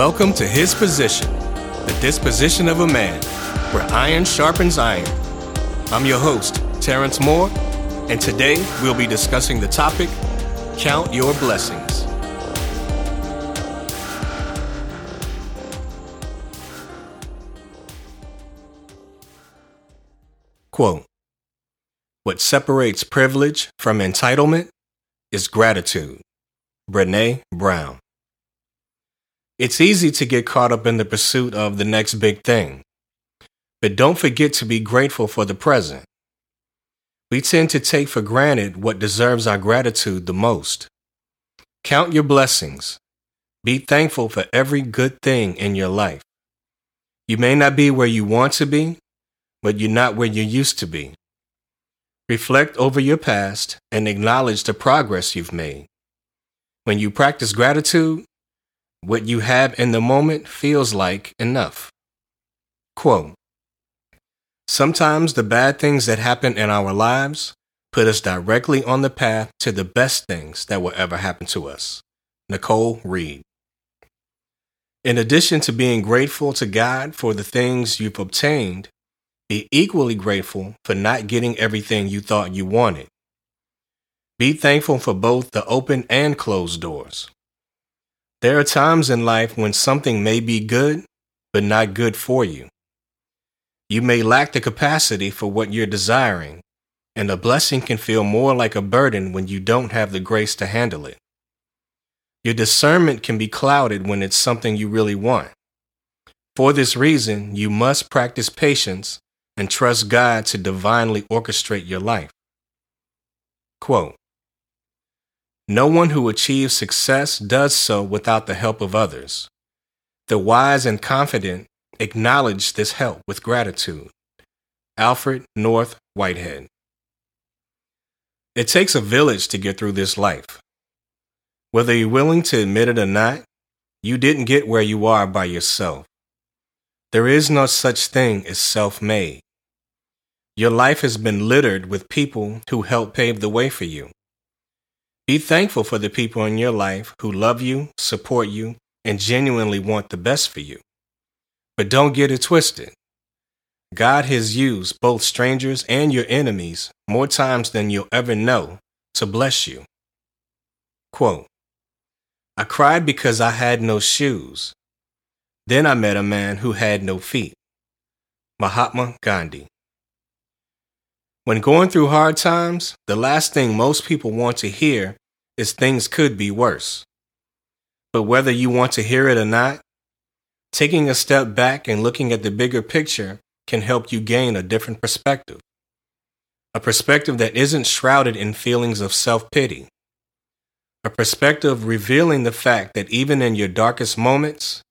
Welcome to His Position, the disposition of a man, where iron sharpens iron. I'm your host, Terrence Moore, and today we'll be discussing the topic Count Your Blessings. Quote What separates privilege from entitlement is gratitude. Brene Brown. It's easy to get caught up in the pursuit of the next big thing, but don't forget to be grateful for the present. We tend to take for granted what deserves our gratitude the most. Count your blessings. Be thankful for every good thing in your life. You may not be where you want to be, but you're not where you used to be. Reflect over your past and acknowledge the progress you've made. When you practice gratitude, what you have in the moment feels like enough. Quote Sometimes the bad things that happen in our lives put us directly on the path to the best things that will ever happen to us. Nicole Reed. In addition to being grateful to God for the things you've obtained, be equally grateful for not getting everything you thought you wanted. Be thankful for both the open and closed doors. There are times in life when something may be good, but not good for you. You may lack the capacity for what you're desiring, and a blessing can feel more like a burden when you don't have the grace to handle it. Your discernment can be clouded when it's something you really want. For this reason, you must practice patience and trust God to divinely orchestrate your life. Quote no one who achieves success does so without the help of others. The wise and confident acknowledge this help with gratitude. Alfred North Whitehead. It takes a village to get through this life. Whether you're willing to admit it or not, you didn't get where you are by yourself. There is no such thing as self made. Your life has been littered with people who helped pave the way for you. Be thankful for the people in your life who love you, support you, and genuinely want the best for you. But don't get it twisted. God has used both strangers and your enemies more times than you'll ever know to bless you. Quote, I cried because I had no shoes. Then I met a man who had no feet. Mahatma Gandhi. When going through hard times, the last thing most people want to hear is things could be worse. But whether you want to hear it or not, taking a step back and looking at the bigger picture can help you gain a different perspective. A perspective that isn't shrouded in feelings of self pity. A perspective revealing the fact that even in your darkest moments,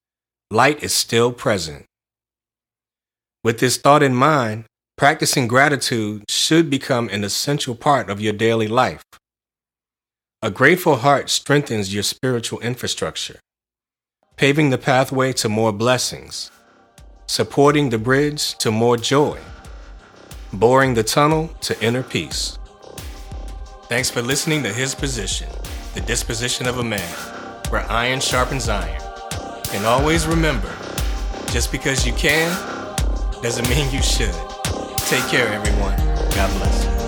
light is still present. With this thought in mind, practicing gratitude should become an essential part of your daily life. A grateful heart strengthens your spiritual infrastructure, paving the pathway to more blessings, supporting the bridge to more joy, boring the tunnel to inner peace. Thanks for listening to His Position, the disposition of a man, where iron sharpens iron. And always remember just because you can doesn't mean you should. Take care, everyone. God bless.